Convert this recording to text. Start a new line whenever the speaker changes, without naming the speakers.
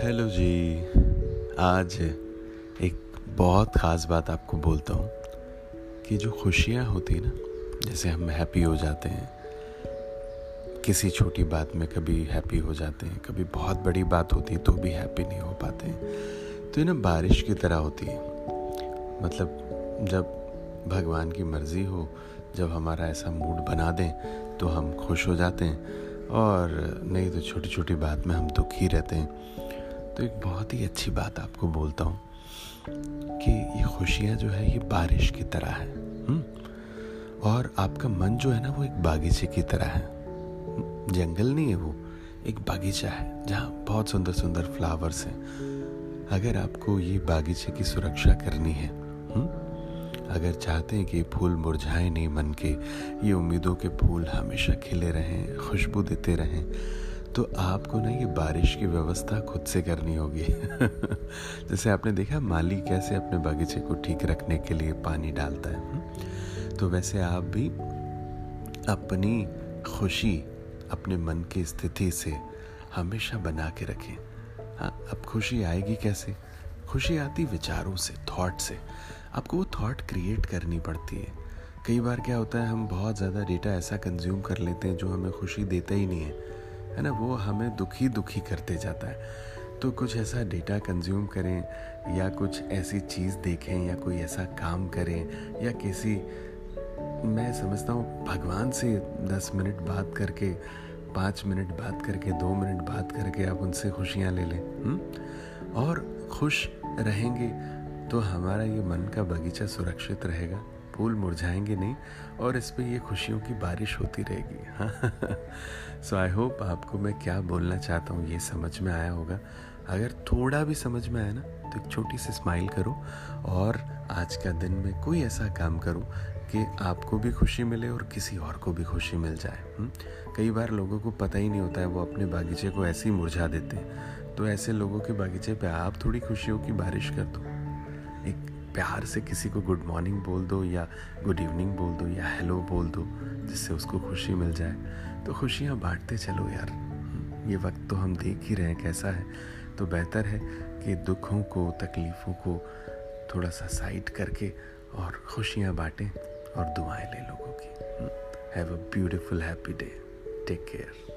Hello जी। आज एक बहुत ख़ास बात आपको बोलता हूँ कि जो खुशियाँ होती हैं ना, जैसे हम हैप्पी हो जाते हैं, किसी छोटी बात में कभी हैप्पी हो जाते हैं, कभी बहुत बड़ी बात होती है तो भी हैप्पी नहीं हो पाते हैं। तो ये ना बारिश की तरह होती है। मतलब जब भगवान की मर्ज़ी हो, जब हमारा ऐसा मूड बना दें तो हम खुश हो जाते हैं और नहीं तो छोटी छोटी बात में हम दुखी रहते हैं। तो एक बहुत ही अच्छी बात आपको बोलता हूँ कि ये खुशियाँ जो है, ये बारिश की तरह है हम्म? और आपका मन जो है ना, वो एक बागीचे की तरह है जंगल नहीं है वो, एक बागीचा है, जहाँ बहुत सुंदर सुंदर फ्लावर्स हैं अगर आपको ये बागीचे की सुरक्षा करनी है हुँ? हम्म? अगर चाहते हैं कि फूल मुरझाए नहीं मन के, ये उम्मीदों के फूल हमेशा खिले रहें, खुशबू देते रहें तो आपको ना ये बारिश की व्यवस्था खुद से करनी होगी। जैसे आपने देखा, माली कैसे अपने बगीचे को ठीक रखने के लिए पानी डालता है हम्म? तो वैसे आप भी अपनी खुशी, अपने मन की स्थिति से हमेशा बना के रखें। हाँ अब खुशी आएगी कैसे? खुशी आती विचारों से थॉट से। आपको वो थॉट क्रिएट करनी पड़ती है। कई बार क्या होता है, हम बहुत ज़्यादा डेटा ऐसा कंज्यूम कर लेते हैं जो हमें खुशी देता ही नहीं है। है ना, वो हमें दुखी दुखी करते जाता है तो कुछ ऐसा डेटा कंज्यूम करें, या कुछ ऐसी चीज़ देखें, या कोई ऐसा काम करें, या किसी, मैं समझता हूँ, भगवान से दस मिनट बात करके, पाँच मिनट बात करके, दो मिनट बात करके आप उनसे खुशियाँ ले लें? हम्म? और खुश रहेंगे तो हमारा ये मन का बगीचा सुरक्षित रहेगा फूल मुरझाएँगे नहीं, और इस पर ये खुशियों की बारिश होती रहेगी। सो आई होप आपको मैं क्या बोलना चाहता हूँ, ये समझ में आया होगा। अगर थोड़ा भी समझ में आया ना तो एक छोटी सी स्माइल करो, और आज का दिन में कोई ऐसा काम करो कि आपको भी खुशी मिले और किसी और को भी खुशी मिल जाए। हम्म? कई बार लोगों को पता ही नहीं होता है, वो अपने बागीचे को ऐसे ही मुरझा देते हैं। तो ऐसे लोगों के बागीचे पे आप थोड़ी खुशियों की बारिश कर दो। एक प्यार से किसी को गुड मॉर्निंग बोल दो या गुड इवनिंग बोल दो या हेलो बोल दो, जिससे उसको खुशी मिल जाए। तो खुशियाँ बांटते चलो यार। ये वक्त तो हम देख ही रहे हैं कैसा है। तो बेहतर है कि दुखों को, तकलीफ़ों को थोड़ा सा साइड करके और खुशियाँ बांटें और दुआएँ लें लोगों की। Have a beautiful happy day take care